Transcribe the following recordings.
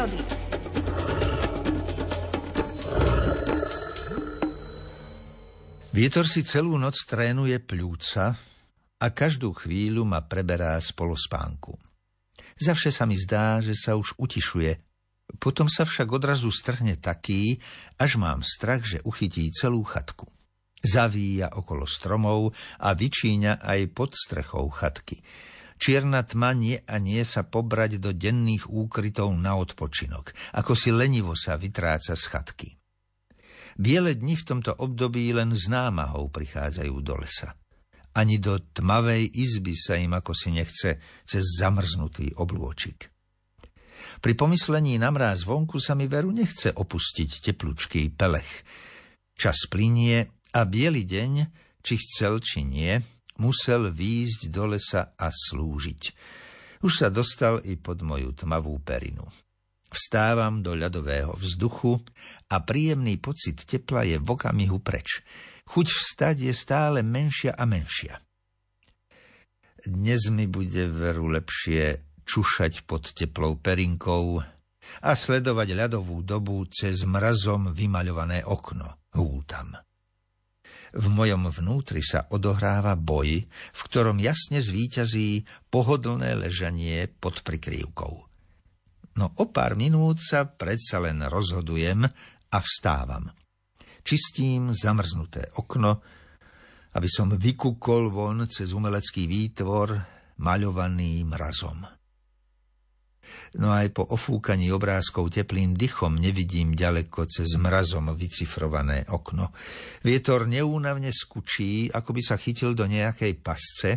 prírody. Vietor si celú noc trénuje pľúca a každú chvíľu ma preberá z polospánku. Zavše sa mi zdá, že sa už utišuje. Potom sa však odrazu strhne taký, až mám strach, že uchytí celú chatku. Zavíja okolo stromov a vyčíňa aj pod strechou chatky. Čierna tma nie a nie sa pobrať do denných úkrytov na odpočinok, ako si lenivo sa vytráca z chatky. Biele dni v tomto období len z námahou prichádzajú do lesa. Ani do tmavej izby sa im ako si nechce cez zamrznutý oblôčik. Pri pomyslení na mráz vonku sa mi veru nechce opustiť teplúčký pelech. Čas plinie a biely deň, či chcel, či nie, musel výjsť do lesa a slúžiť. Už sa dostal i pod moju tmavú perinu. Vstávam do ľadového vzduchu a príjemný pocit tepla je v okamihu preč. Chuť vstať je stále menšia a menšia. Dnes mi bude veru lepšie čušať pod teplou perinkou a sledovať ľadovú dobu cez mrazom vymaľované okno. Hútam. V mojom vnútri sa odohráva boj, v ktorom jasne zvíťazí pohodlné ležanie pod prikrývkou no o pár minút sa predsa len rozhodujem a vstávam. Čistím zamrznuté okno, aby som vykúkol von cez umelecký výtvor maľovaný mrazom. No aj po ofúkaní obrázkov teplým dychom nevidím ďaleko cez mrazom vycifrované okno. Vietor neúnavne skučí, ako by sa chytil do nejakej pasce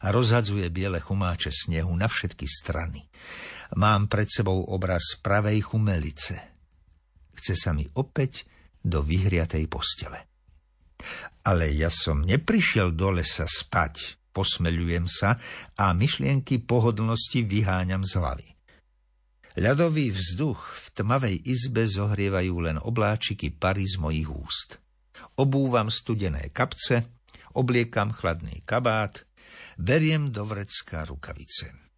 a rozhadzuje biele chumáče snehu na všetky strany. Mám pred sebou obraz pravej chumelice. Chce sa mi opäť do vyhriatej postele. Ale ja som neprišiel do lesa spať, posmeľujem sa a myšlienky pohodlnosti vyháňam z hlavy. Ľadový vzduch v tmavej izbe zohrievajú len obláčiky pary z mojich úst. Obúvam studené kapce, obliekam chladný kabát, beriem do vrecka rukavice.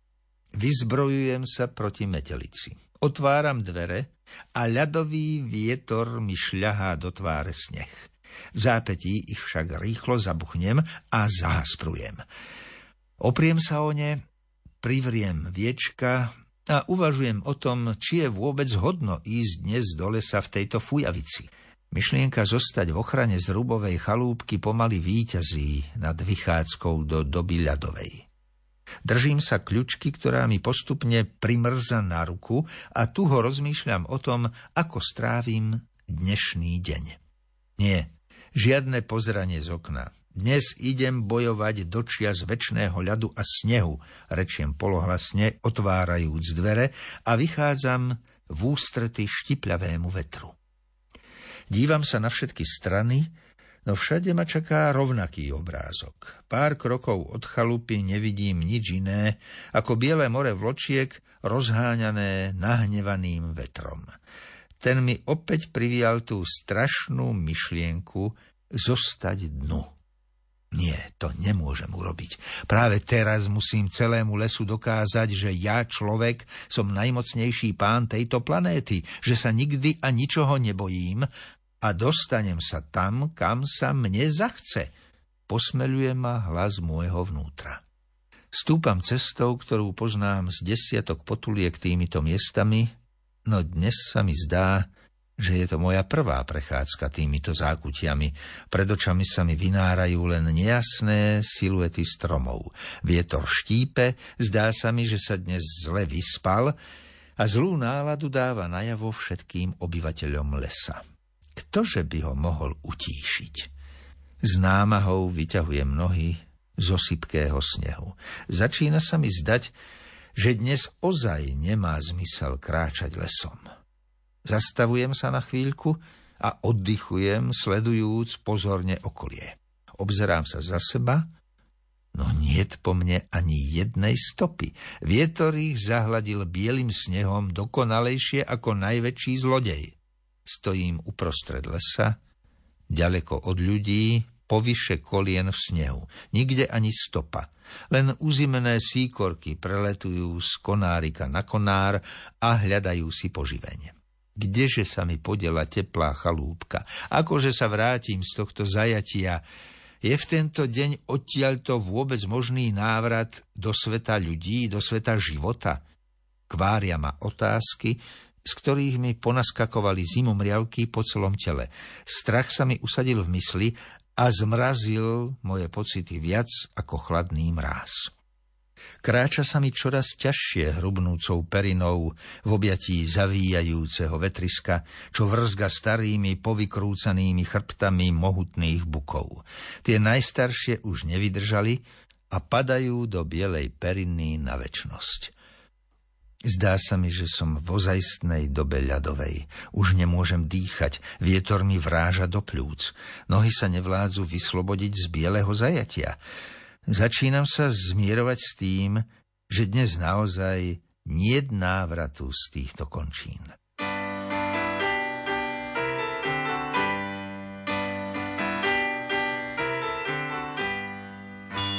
Vyzbrojujem sa proti metelici. Otváram dvere a ľadový vietor mi šľahá do tváre sneh. V zápetí ich však rýchlo zabuchnem a zahasprujem. Opriem sa o ne, privriem viečka a uvažujem o tom, či je vôbec hodno ísť dnes do lesa v tejto fujavici. Myšlienka zostať v ochrane zrubovej chalúbky pomaly výťazí nad vychádzkou do doby ľadovej. Držím sa kľučky, ktorá mi postupne primrza na ruku a tu ho rozmýšľam o tom, ako strávim dnešný deň. Nie, žiadne pozranie z okna. Dnes idem bojovať do z väčšného ľadu a snehu, rečiem polohlasne, otvárajúc dvere a vychádzam v ústrety štipľavému vetru. Dívam sa na všetky strany no všade ma čaká rovnaký obrázok. Pár krokov od chalupy nevidím nič iné ako biele more vločiek rozháňané nahnevaným vetrom. Ten mi opäť privial tú strašnú myšlienku zostať dnu. Nie, to nemôžem urobiť. Práve teraz musím celému lesu dokázať, že ja, človek, som najmocnejší pán tejto planéty, že sa nikdy a ničoho nebojím a dostanem sa tam, kam sa mne zachce. Posmeluje ma hlas môjho vnútra. Stúpam cestou, ktorú poznám z desiatok potuliek týmito miestami, no dnes sa mi zdá, že je to moja prvá prechádzka týmito zákutiami. Pred očami sa mi vynárajú len nejasné siluety stromov. Vietor štípe, zdá sa mi, že sa dnes zle vyspal a zlú náladu dáva najavo všetkým obyvateľom lesa. Ktože by ho mohol utíšiť? S námahou vyťahujem nohy zo sypkého snehu. Začína sa mi zdať, že dnes ozaj nemá zmysel kráčať lesom. Zastavujem sa na chvíľku a oddychujem, sledujúc pozorne okolie. Obzerám sa za seba, no niet po mne ani jednej stopy. Vietor ich zahladil bielým snehom dokonalejšie ako najväčší zlodej. Stojím uprostred lesa, ďaleko od ľudí, povyše kolien v snehu. Nikde ani stopa. Len uzimené síkorky preletujú z konárika na konár a hľadajú si poživenie. Kdeže sa mi podela teplá chalúbka? Akože sa vrátim z tohto zajatia? Je v tento deň odtiaľto vôbec možný návrat do sveta ľudí, do sveta života? Kvária ma otázky, z ktorých mi ponaskakovali zimomriavky po celom tele. Strach sa mi usadil v mysli a zmrazil moje pocity viac ako chladný mráz. Kráča sa mi čoraz ťažšie hrubnúcou perinou v objatí zavíjajúceho vetriska, čo vrzga starými povykrúcanými chrbtami mohutných bukov. Tie najstaršie už nevydržali a padajú do bielej periny na väčnosť. Zdá sa mi, že som v ozajstnej dobe ľadovej. Už nemôžem dýchať, vietor mi vráža do pľúc. Nohy sa nevládzu vyslobodiť z bieleho zajatia. Začínam sa zmierovať s tým, že dnes naozaj nie návratu z týchto končín.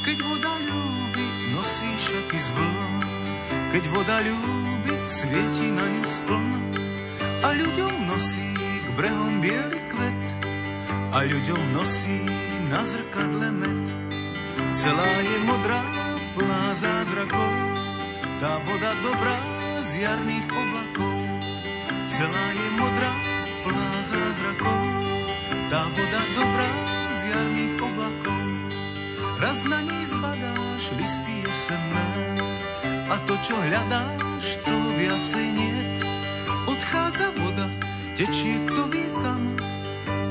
Keď voda ľúbi, nosí šaty z vln, keď voda ľúbi, svieti na ňu spln a ľuďom nosí k brehom biely kvet a ľuďom nosí na zrkadle med. Celá je modrá, plná zázrakov, tá voda dobrá z jarných oblakov. Celá je modrá, plná zázrakov, tá voda dobrá z jarných oblakov. Raz na ní zbadáš listy jesenné, a to, čo hľadáš, to viacej niet. Odchádza voda, tečie kto vie kam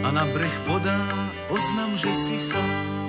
a na breh podá oznam, že si sám.